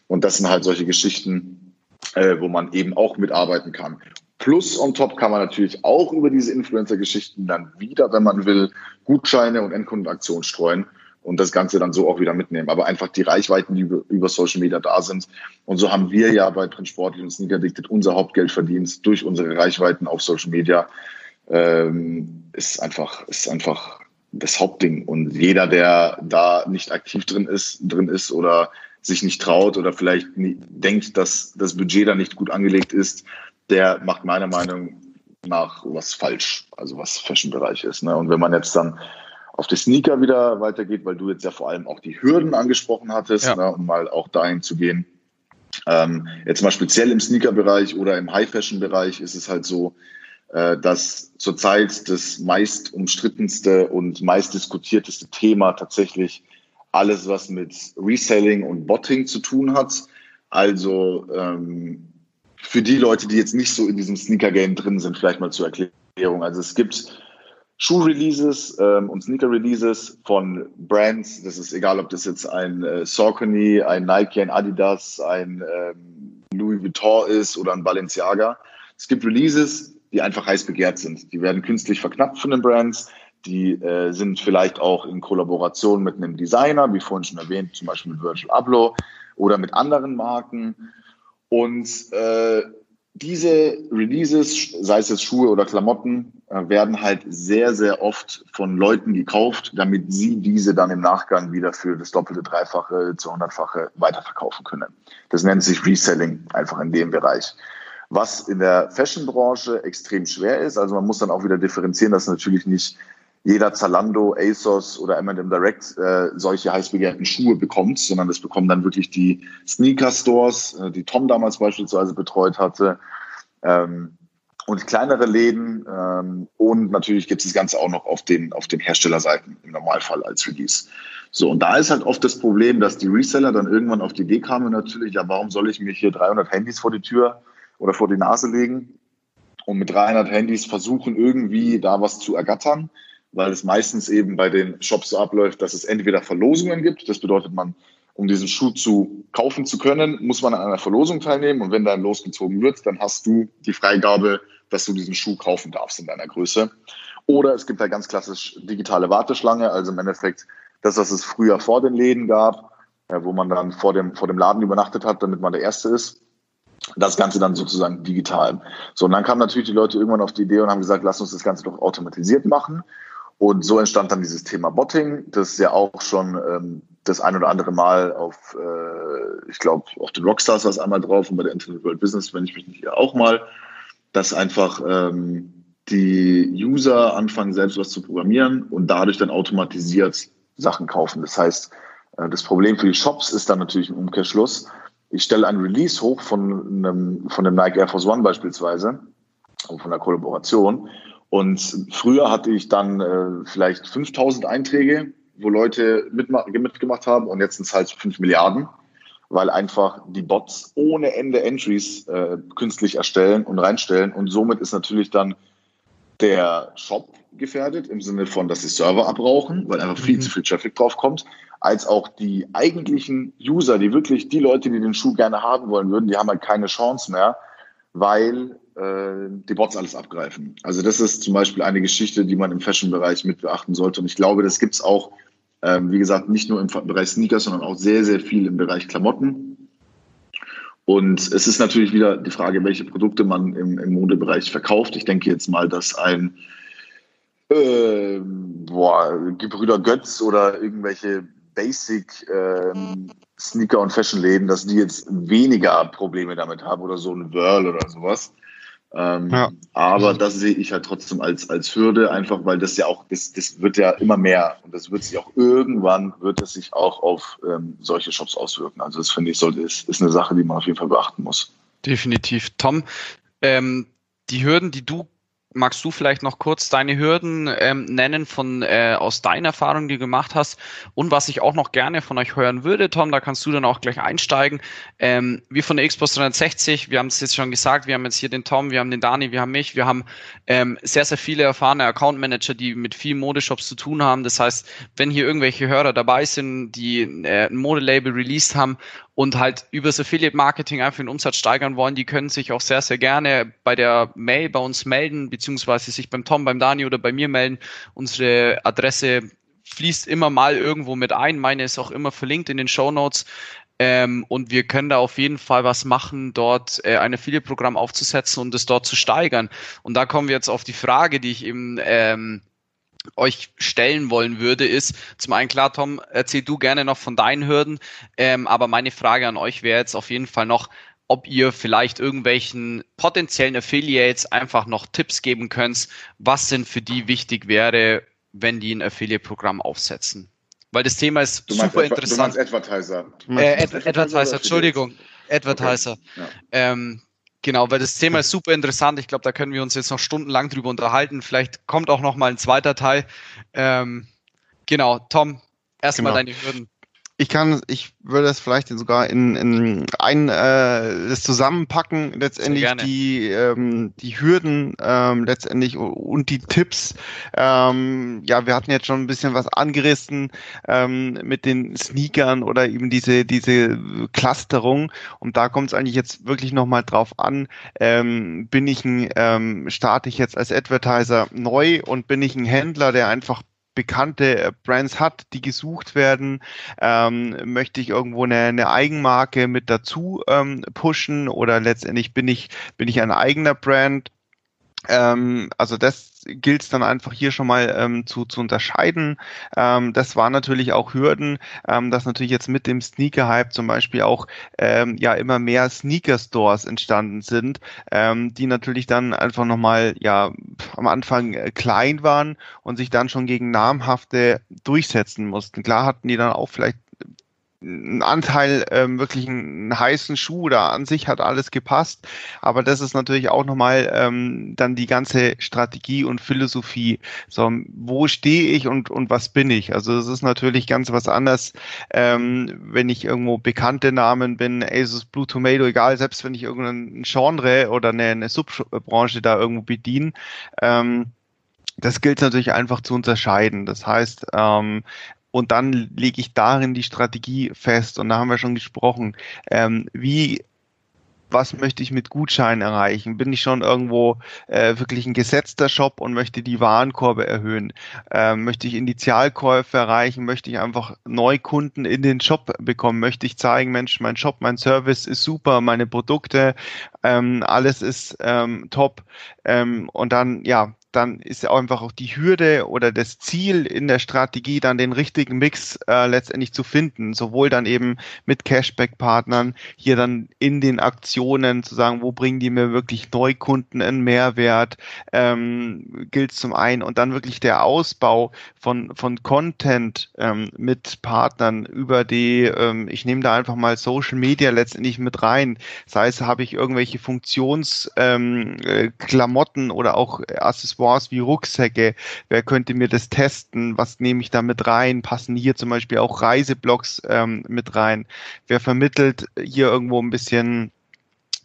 Und das sind halt solche Geschichten, äh, wo man eben auch mitarbeiten kann. Plus on top kann man natürlich auch über diese Influencer-Geschichten dann wieder, wenn man will, Gutscheine und Endkundenaktionen streuen und das Ganze dann so auch wieder mitnehmen. Aber einfach die Reichweiten, die über, Social Media da sind. Und so haben wir ja bei Print Sportlich und Sneaker Addicted unser Hauptgeld verdient durch unsere Reichweiten auf Social Media. Ähm, ist einfach, ist einfach das Hauptding. Und jeder, der da nicht aktiv drin ist, drin ist oder sich nicht traut oder vielleicht nie, denkt, dass das Budget da nicht gut angelegt ist, der macht meiner Meinung nach was falsch, also was Fashion-Bereich ist. Ne? Und wenn man jetzt dann auf die Sneaker wieder weitergeht, weil du jetzt ja vor allem auch die Hürden angesprochen hattest, ja. ne, um mal auch dahin zu gehen. Ähm, jetzt mal speziell im Sneaker-Bereich oder im High-Fashion-Bereich ist es halt so, äh, dass zurzeit das meist umstrittenste und meist diskutierteste Thema tatsächlich alles, was mit Reselling und Botting zu tun hat. Also ähm, für die Leute, die jetzt nicht so in diesem Sneaker-Game drin sind, vielleicht mal zur Erklärung. Also es gibt Schuh-Releases ähm, und Sneaker-Releases von Brands. Das ist egal, ob das jetzt ein äh, Saucony, ein Nike, ein Adidas, ein ähm, Louis Vuitton ist oder ein Balenciaga. Es gibt Releases, die einfach heiß begehrt sind. Die werden künstlich verknappt von den Brands. Die äh, sind vielleicht auch in Kollaboration mit einem Designer, wie vorhin schon erwähnt, zum Beispiel mit Virgil Abloh oder mit anderen Marken. Und äh, diese Releases, sei es jetzt Schuhe oder Klamotten, äh, werden halt sehr, sehr oft von Leuten gekauft, damit sie diese dann im Nachgang wieder für das doppelte, dreifache, zu hundertfache weiterverkaufen können. Das nennt sich Reselling einfach in dem Bereich. Was in der Fashion-Branche extrem schwer ist, also man muss dann auch wieder differenzieren, dass natürlich nicht jeder Zalando, ASOS oder M&M Direct äh, solche heiß begehrten Schuhe bekommt, sondern das bekommen dann wirklich die Sneaker-Stores, äh, die Tom damals beispielsweise betreut hatte, ähm, und kleinere Läden. Ähm, und natürlich gibt es das Ganze auch noch auf den, auf den Herstellerseiten im Normalfall als Release. So, und da ist halt oft das Problem, dass die Reseller dann irgendwann auf die Idee kamen, natürlich, ja, warum soll ich mir hier 300 Handys vor die Tür oder vor die Nase legen und mit 300 Handys versuchen, irgendwie da was zu ergattern? Weil es meistens eben bei den Shops so abläuft, dass es entweder Verlosungen gibt. Das bedeutet, man, um diesen Schuh zu kaufen zu können, muss man an einer Verlosung teilnehmen. Und wenn dann losgezogen wird, dann hast du die Freigabe, dass du diesen Schuh kaufen darfst in deiner Größe. Oder es gibt da ganz klassisch digitale Warteschlange, also im Endeffekt das, was es früher vor den Läden gab, wo man dann vor dem, vor dem Laden übernachtet hat, damit man der Erste ist. Das Ganze dann sozusagen digital. So, und dann kamen natürlich die Leute irgendwann auf die Idee und haben gesagt, lass uns das Ganze doch automatisiert machen. Und so entstand dann dieses Thema Botting, das ja auch schon ähm, das ein oder andere Mal auf, äh, ich glaube, auf den Rockstars war es einmal drauf und bei der Internet World Business, wenn ich mich nicht irre, auch mal, dass einfach ähm, die User anfangen, selbst was zu programmieren und dadurch dann automatisiert Sachen kaufen. Das heißt, äh, das Problem für die Shops ist dann natürlich im Umkehrschluss, ich stelle ein Release hoch von einem, von dem Nike Air Force One beispielsweise, von der Kollaboration und früher hatte ich dann äh, vielleicht 5000 Einträge, wo Leute mitgemacht haben und jetzt sind es halt 5 Milliarden, weil einfach die Bots ohne Ende Entries äh, künstlich erstellen und reinstellen und somit ist natürlich dann der Shop gefährdet im Sinne von, dass die Server abrauchen, weil einfach viel mhm. zu viel Traffic drauf kommt, als auch die eigentlichen User, die wirklich die Leute, die den Schuh gerne haben wollen würden, die haben halt keine Chance mehr, weil äh, die Bots alles abgreifen. Also das ist zum Beispiel eine Geschichte, die man im Fashion-Bereich mit beachten sollte. Und ich glaube, das gibt es auch, ähm, wie gesagt, nicht nur im Bereich Sneakers, sondern auch sehr, sehr viel im Bereich Klamotten. Und es ist natürlich wieder die Frage, welche Produkte man im, im Modebereich verkauft. Ich denke jetzt mal, dass ein äh, boah, Gebrüder Götz oder irgendwelche Basic ähm, Sneaker- und Fashion-Läden, dass die jetzt weniger Probleme damit haben oder so ein Whirl oder sowas. Ähm, ja. Aber das sehe ich halt trotzdem als, als Hürde, einfach weil das ja auch, das, das wird ja immer mehr und das wird sich auch irgendwann, wird es sich auch auf ähm, solche Shops auswirken. Also das finde ich, sollte, ist, ist eine Sache, die man auf jeden Fall beachten muss. Definitiv. Tom, ähm, die Hürden, die du magst du vielleicht noch kurz deine Hürden ähm, nennen von äh, aus deiner Erfahrung, die du gemacht hast und was ich auch noch gerne von euch hören würde, Tom, da kannst du dann auch gleich einsteigen. Ähm, wir von der Xbox 360, wir haben es jetzt schon gesagt, wir haben jetzt hier den Tom, wir haben den Dani, wir haben mich, wir haben ähm, sehr, sehr viele erfahrene Account Manager, die mit vielen Modeshops zu tun haben. Das heißt, wenn hier irgendwelche Hörer dabei sind, die äh, ein Modelabel released haben und halt übers Affiliate Marketing einfach den Umsatz steigern wollen, die können sich auch sehr, sehr gerne bei der Mail bei uns melden, beziehungsweise sich beim Tom, beim Dani oder bei mir melden. Unsere Adresse fließt immer mal irgendwo mit ein. Meine ist auch immer verlinkt in den Show Notes. Ähm, und wir können da auf jeden Fall was machen, dort äh, ein Affiliate-Programm aufzusetzen und es dort zu steigern. Und da kommen wir jetzt auf die Frage, die ich eben ähm, euch stellen wollen würde, ist zum einen klar, Tom, erzähl du gerne noch von deinen Hürden, ähm, aber meine Frage an euch wäre jetzt auf jeden Fall noch, ob ihr vielleicht irgendwelchen potenziellen Affiliates einfach noch Tipps geben könnt, was denn für die wichtig wäre, wenn die ein Affiliate-Programm aufsetzen. Weil das Thema ist super Adver interessant. Du meinst Advertiser. Äh, Ad Advertiser, Entschuldigung. Advertiser. Okay. Ja. Ähm, Genau, weil das Thema ist super interessant. Ich glaube, da können wir uns jetzt noch stundenlang drüber unterhalten. Vielleicht kommt auch noch mal ein zweiter Teil. Ähm, genau, Tom, erstmal genau. deine Hürden. Ich kann, ich würde es vielleicht sogar in, in ein äh, das zusammenpacken, letztendlich die ähm, die Hürden ähm, letztendlich und die Tipps. Ähm, ja, wir hatten jetzt schon ein bisschen was angerissen ähm, mit den Sneakern oder eben diese diese Clusterung und da kommt es eigentlich jetzt wirklich noch mal drauf an. Ähm, bin ich ein ähm, starte ich jetzt als Advertiser neu und bin ich ein Händler, der einfach bekannte äh, Brands hat, die gesucht werden? Ähm, möchte ich irgendwo eine, eine Eigenmarke mit dazu ähm, pushen oder letztendlich bin ich, bin ich ein eigener Brand? Ähm, also das gilt es dann einfach hier schon mal ähm, zu, zu unterscheiden. Ähm, das waren natürlich auch Hürden, ähm, dass natürlich jetzt mit dem Sneaker-Hype zum Beispiel auch ähm, ja immer mehr Sneaker-Stores entstanden sind, ähm, die natürlich dann einfach nochmal ja am Anfang äh, klein waren und sich dann schon gegen namhafte durchsetzen mussten. Klar hatten die dann auch vielleicht ein Anteil ähm, wirklich einen heißen Schuh da an sich hat alles gepasst. Aber das ist natürlich auch nochmal ähm, dann die ganze Strategie und Philosophie. So, wo stehe ich und, und was bin ich? Also es ist natürlich ganz was anderes, ähm, wenn ich irgendwo bekannte Namen bin, Asus Blue Tomato, egal, selbst wenn ich irgendein Genre oder eine, eine Subbranche da irgendwo bediene. Ähm, das gilt natürlich einfach zu unterscheiden. Das heißt, ähm, und dann lege ich darin die Strategie fest. Und da haben wir schon gesprochen, ähm, wie was möchte ich mit Gutscheinen erreichen? Bin ich schon irgendwo äh, wirklich ein gesetzter Shop und möchte die Warenkorbe erhöhen? Ähm, möchte ich Initialkäufe erreichen? Möchte ich einfach Neukunden in den Shop bekommen? Möchte ich zeigen, Mensch, mein Shop, mein Service ist super, meine Produkte, ähm, alles ist ähm, top. Ähm, und dann, ja, dann ist auch einfach auch die Hürde oder das Ziel in der Strategie, dann den richtigen Mix äh, letztendlich zu finden. Sowohl dann eben mit Cashback-Partnern, hier dann in den Aktionen zu sagen, wo bringen die mir wirklich Neukunden einen Mehrwert, ähm, gilt zum einen. Und dann wirklich der Ausbau von, von Content ähm, mit Partnern über die, ähm, ich nehme da einfach mal Social Media letztendlich mit rein. Sei es, habe ich irgendwelche Funktionsklamotten ähm, äh, oder auch Accessoires Accessoires wie Rucksäcke. Wer könnte mir das testen? Was nehme ich da mit rein? Passen hier zum Beispiel auch Reiseblocks ähm, mit rein? Wer vermittelt hier irgendwo ein bisschen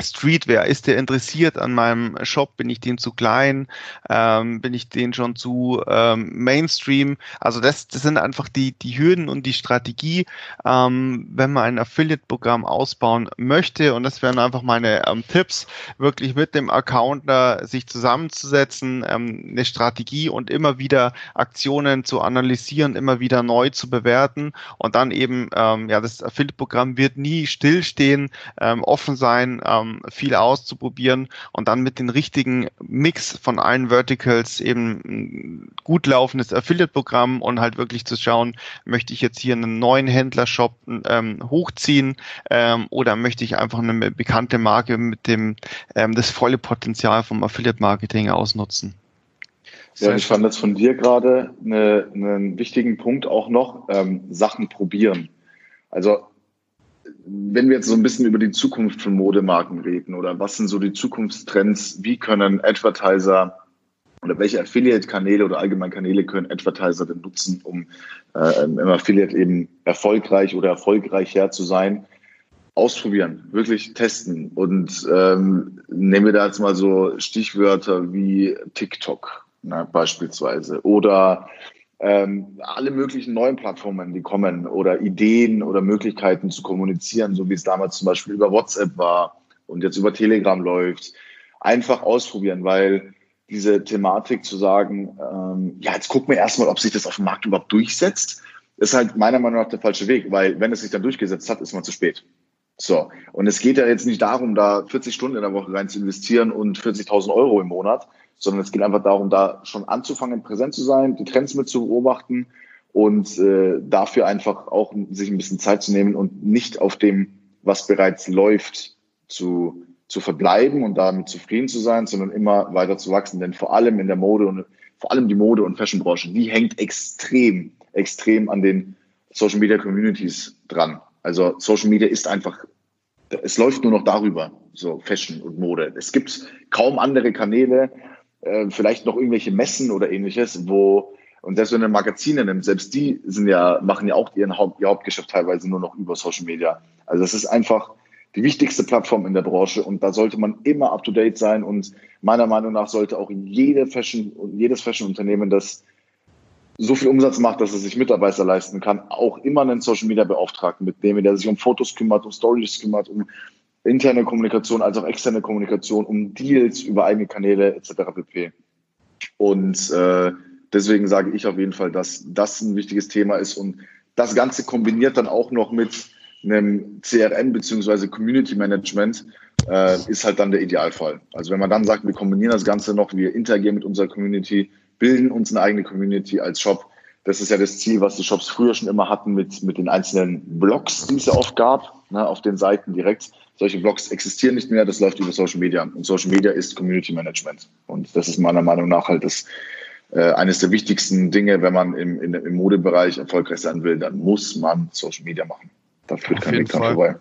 Streetwear, ist der interessiert an meinem Shop? Bin ich dem zu klein? Ähm, bin ich den schon zu ähm, Mainstream? Also das, das sind einfach die, die Hürden und die Strategie, ähm, wenn man ein Affiliate-Programm ausbauen möchte. Und das wären einfach meine ähm, Tipps, wirklich mit dem Accounter sich zusammenzusetzen, ähm, eine Strategie und immer wieder Aktionen zu analysieren, immer wieder neu zu bewerten und dann eben, ähm, ja, das Affiliate-Programm wird nie stillstehen, offen sein, ähm, viel auszuprobieren und dann mit den richtigen Mix von allen Verticals eben ein gut laufendes Affiliate-Programm und halt wirklich zu schauen, möchte ich jetzt hier einen neuen Händlershop ähm, hochziehen ähm, oder möchte ich einfach eine bekannte Marke mit dem ähm, das volle Potenzial vom Affiliate-Marketing ausnutzen. Ja, ich fand das von dir gerade eine, einen wichtigen Punkt auch noch, ähm, Sachen probieren. Also wenn wir jetzt so ein bisschen über die Zukunft von Modemarken reden oder was sind so die Zukunftstrends, wie können Advertiser oder welche Affiliate-Kanäle oder allgemein Kanäle können Advertiser denn nutzen, um äh, im Affiliate eben erfolgreich oder erfolgreicher zu sein? Ausprobieren, wirklich testen und ähm, nehmen wir da jetzt mal so Stichwörter wie TikTok na, beispielsweise oder ähm, alle möglichen neuen Plattformen, die kommen oder Ideen oder Möglichkeiten zu kommunizieren, so wie es damals zum Beispiel über WhatsApp war und jetzt über Telegram läuft, einfach ausprobieren, weil diese Thematik zu sagen, ähm, ja, jetzt gucken wir erstmal, ob sich das auf dem Markt überhaupt durchsetzt, ist halt meiner Meinung nach der falsche Weg, weil wenn es sich dann durchgesetzt hat, ist man zu spät. So. Und es geht ja jetzt nicht darum, da 40 Stunden in der Woche rein zu investieren und 40.000 Euro im Monat, sondern es geht einfach darum, da schon anzufangen, präsent zu sein, die Trends mit zu beobachten und äh, dafür einfach auch sich ein bisschen Zeit zu nehmen und nicht auf dem, was bereits läuft, zu, zu verbleiben und damit zufrieden zu sein, sondern immer weiter zu wachsen. Denn vor allem in der Mode und vor allem die Mode- und Fashionbranche, die hängt extrem, extrem an den Social Media Communities dran. Also Social Media ist einfach, es läuft nur noch darüber, so Fashion und Mode. Es gibt kaum andere Kanäle, äh, vielleicht noch irgendwelche Messen oder ähnliches, wo Und selbst wenn du Magazine nimmst, selbst die sind ja, machen ja auch ihren Haupt, ihr Hauptgeschäft teilweise nur noch über Social Media. Also das ist einfach die wichtigste Plattform in der Branche und da sollte man immer up to date sein und meiner Meinung nach sollte auch jede Fashion, jedes Fashion-Unternehmen, das so viel Umsatz macht, dass es sich Mitarbeiter leisten kann, auch immer einen Social Media Beauftragten mitnehmen, der sich um Fotos kümmert, um Stories kümmert, um interne Kommunikation als auch externe Kommunikation, um Deals über eigene Kanäle etc. pp. Und äh, deswegen sage ich auf jeden Fall, dass das ein wichtiges Thema ist und das Ganze kombiniert dann auch noch mit einem CRM beziehungsweise Community Management äh, ist halt dann der Idealfall. Also wenn man dann sagt, wir kombinieren das Ganze noch, wir interagieren mit unserer Community, bilden uns eine eigene Community als Shop. Das ist ja das Ziel, was die Shops früher schon immer hatten mit, mit den einzelnen Blogs, die es ja oft gab, ne, auf den Seiten direkt. Solche Blogs existieren nicht mehr, das läuft über Social Media. Und Social Media ist Community Management. Und das ist meiner Meinung nach halt das, äh, eines der wichtigsten Dinge, wenn man im, in, im Modebereich erfolgreich sein will, dann muss man Social Media machen. Da führt kein Weg dran vorbei.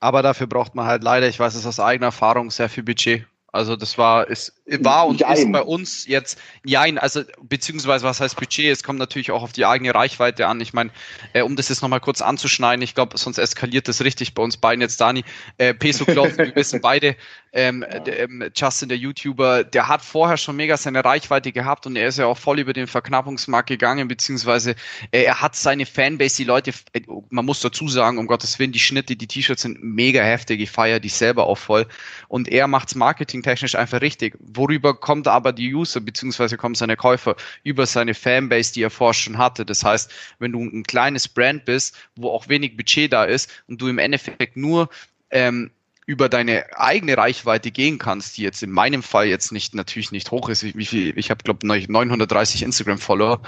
Aber dafür braucht man halt leider, ich weiß es aus eigener Erfahrung, sehr viel Budget. Also das war, ist, war und Jein. ist bei uns jetzt, jein, also beziehungsweise was heißt Budget, es kommt natürlich auch auf die eigene Reichweite an. Ich meine, äh, um das jetzt nochmal kurz anzuschneiden, ich glaube, sonst eskaliert das richtig bei uns beiden jetzt, Dani. Äh, Peso Cloth, wir wissen beide, ähm, der, ähm, Justin, der YouTuber, der hat vorher schon mega seine Reichweite gehabt und er ist ja auch voll über den Verknappungsmarkt gegangen, beziehungsweise äh, er hat seine Fanbase, die Leute, äh, man muss dazu sagen, um Gottes Willen, die Schnitte, die T-Shirts sind mega heftig, ich feiere die selber auch voll und er macht's marketingtechnisch einfach richtig. Worüber kommt aber die User, beziehungsweise kommen seine Käufer? Über seine Fanbase, die er vorher schon hatte. Das heißt, wenn du ein kleines Brand bist, wo auch wenig Budget da ist und du im Endeffekt nur ähm, über deine eigene Reichweite gehen kannst, die jetzt in meinem Fall jetzt nicht natürlich nicht hoch ist. Wie viel? Ich habe glaube 930 Instagram-Follower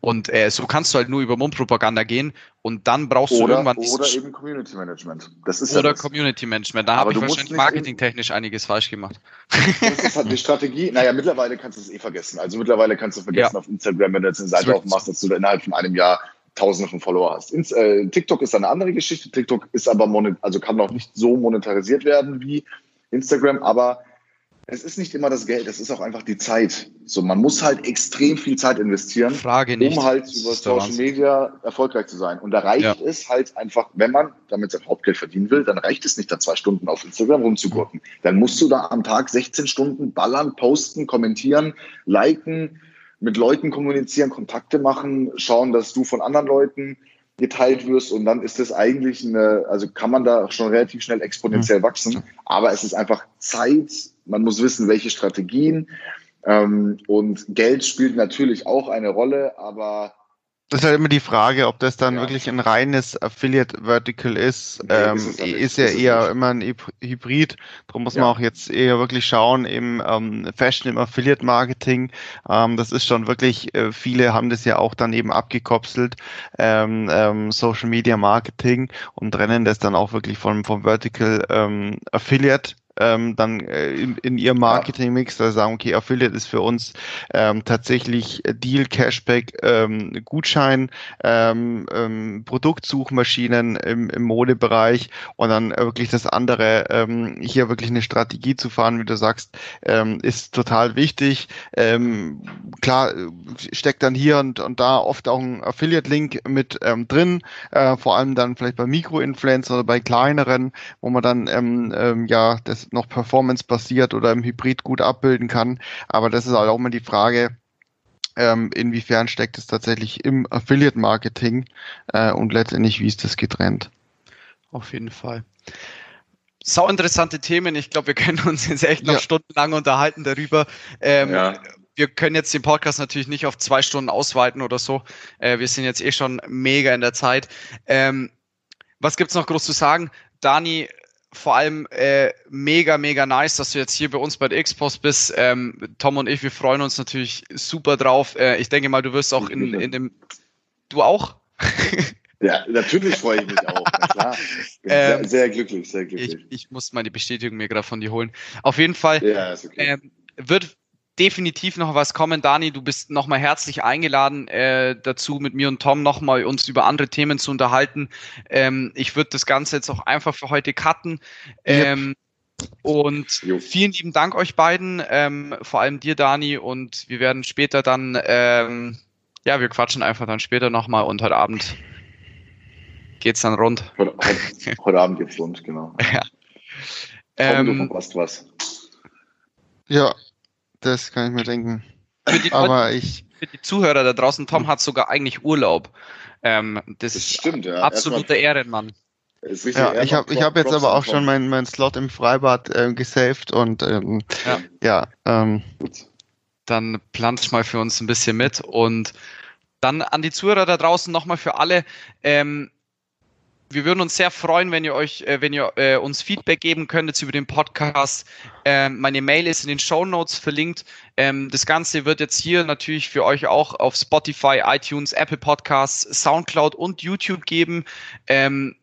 und äh, so kannst du halt nur über Mundpropaganda gehen und dann brauchst oder, du irgendwann oder eben Community Management. Das ist oder ja Community Management. Da habe ich wahrscheinlich marketingtechnisch einiges falsch gemacht. Das ist halt die Strategie. Naja, mittlerweile kannst du es eh vergessen. Also mittlerweile kannst du vergessen ja. auf Instagram, wenn du jetzt eine Seite aufmachst, dass du da innerhalb von einem Jahr Tausende von Follower hast. Ins, äh, TikTok ist eine andere Geschichte. TikTok ist aber also kann noch nicht so monetarisiert werden wie Instagram, aber es ist nicht immer das Geld, es ist auch einfach die Zeit. So, man muss halt extrem viel Zeit investieren, Frage nicht. um halt über Social Media erfolgreich zu sein. Und da reicht ja. es halt einfach, wenn man damit sein Hauptgeld verdienen will, dann reicht es nicht, da zwei Stunden auf Instagram rumzugurken. Dann musst du da am Tag 16 Stunden ballern, posten, kommentieren, liken, mit Leuten kommunizieren, Kontakte machen, schauen, dass du von anderen Leuten geteilt wirst und dann ist das eigentlich eine, also kann man da schon relativ schnell exponentiell wachsen, aber es ist einfach Zeit, man muss wissen, welche Strategien ähm, und Geld spielt natürlich auch eine Rolle, aber das ist halt immer die Frage, ob das dann ja. wirklich ein reines Affiliate Vertical ist. Nee, ähm, ist, ist, ja eher nicht. immer ein Hybrid. Darum muss ja. man auch jetzt eher wirklich schauen im ähm, Fashion, im Affiliate Marketing. Ähm, das ist schon wirklich, äh, viele haben das ja auch dann eben abgekopselt, ähm, ähm, Social Media Marketing und trennen das dann auch wirklich vom, vom Vertical ähm, Affiliate ähm, dann äh, in, in ihrem Marketingmix da sagen, okay, Affiliate ist für uns ähm, tatsächlich Deal, Cashback, ähm, Gutschein, ähm, ähm, Produktsuchmaschinen im, im Modebereich und dann wirklich das andere, ähm, hier wirklich eine Strategie zu fahren, wie du sagst, ähm, ist total wichtig. Ähm, klar, steckt dann hier und, und da oft auch ein Affiliate-Link mit ähm, drin, äh, vor allem dann vielleicht bei Mikroinfluencer oder bei kleineren, wo man dann ähm, ähm, ja das noch performance-basiert oder im Hybrid gut abbilden kann. Aber das ist halt auch immer die Frage, ähm, inwiefern steckt es tatsächlich im Affiliate-Marketing äh, und letztendlich, wie ist das getrennt? Auf jeden Fall. Sau interessante Themen. Ich glaube, wir können uns jetzt echt noch ja. stundenlang unterhalten darüber. Ähm, ja. Wir können jetzt den Podcast natürlich nicht auf zwei Stunden ausweiten oder so. Äh, wir sind jetzt eh schon mega in der Zeit. Ähm, was gibt's noch groß zu sagen? Dani, vor allem äh, mega, mega nice, dass du jetzt hier bei uns bei der X-Post bist. Ähm, Tom und ich, wir freuen uns natürlich super drauf. Äh, ich denke mal, du wirst auch in, in dem. Du auch? Ja, natürlich freue ich mich auch. klar. Ähm, sehr, sehr, glücklich, sehr glücklich. Ich, ich muss meine Bestätigung mir gerade von dir holen. Auf jeden Fall ja, okay. ähm, wird definitiv noch was kommen. Dani, du bist nochmal herzlich eingeladen äh, dazu, mit mir und Tom nochmal uns über andere Themen zu unterhalten. Ähm, ich würde das Ganze jetzt auch einfach für heute cutten. Ähm, yep. Und vielen lieben Dank euch beiden, ähm, vor allem dir, Dani, und wir werden später dann ähm, ja, wir quatschen einfach dann später nochmal und heute Abend geht's dann rund. Heute, heute, heute Abend geht's rund, genau. Ja. Tom, du Ähm, verpasst was. Ja, das kann ich mir denken. für, die, Aber ich, für die Zuhörer da draußen, Tom hat sogar eigentlich Urlaub. Ähm, das, Das ist stimmt, ja. absoluter Ehrenmann. Ja, ich habe ich hab jetzt Props aber auch schon meinen mein Slot im Freibad äh, gesaved und ähm, Ja. ja, ähm, Gut. dann planst mal für uns ein bisschen mit. Und dann an die Zuhörer da draußen nochmal für alle. Ähm, wir würden uns sehr freuen, wenn ihr euch, äh, wenn ihr äh, uns Feedback geben könntet über den Podcast. Ähm, meine Mail ist in den Show Notes verlinkt. Ähm, das Ganze wird jetzt hier natürlich für euch auch auf Spotify, iTunes, Apple Podcasts, Soundcloud und YouTube geben. Ähm,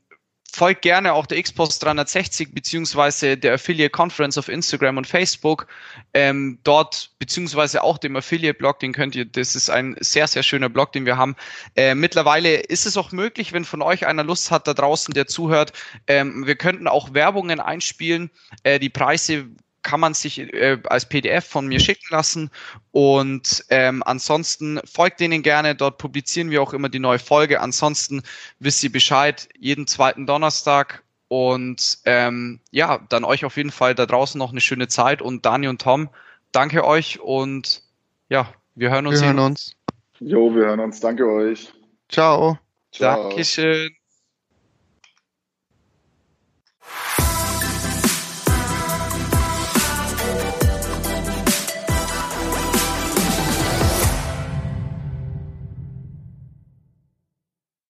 folgt gerne auch der Xbox 360 beziehungsweise der Affiliate Conference auf Instagram und Facebook. Ähm, dort beziehungsweise auch dem Affiliate-Blog, den könnt ihr, das ist ein sehr, sehr schöner Blog, den wir haben. Äh, mittlerweile ist es auch möglich, wenn von euch einer Lust hat da draußen, der zuhört, ähm, wir könnten auch Werbungen einspielen. Äh, die Preise kann man sich äh, als PDF von mir schicken lassen. Und ähm, ansonsten folgt denen gerne. Dort publizieren wir auch immer die neue Folge. Ansonsten wisst ihr Bescheid, jeden zweiten Donnerstag. Und ähm, ja, dann euch auf jeden Fall da draußen noch eine schöne Zeit. Und Dani und Tom, danke euch und ja, wir hören uns. wir hören uns. Jo, wir hören uns. Danke euch. Ciao. Ciao. Dankeschön.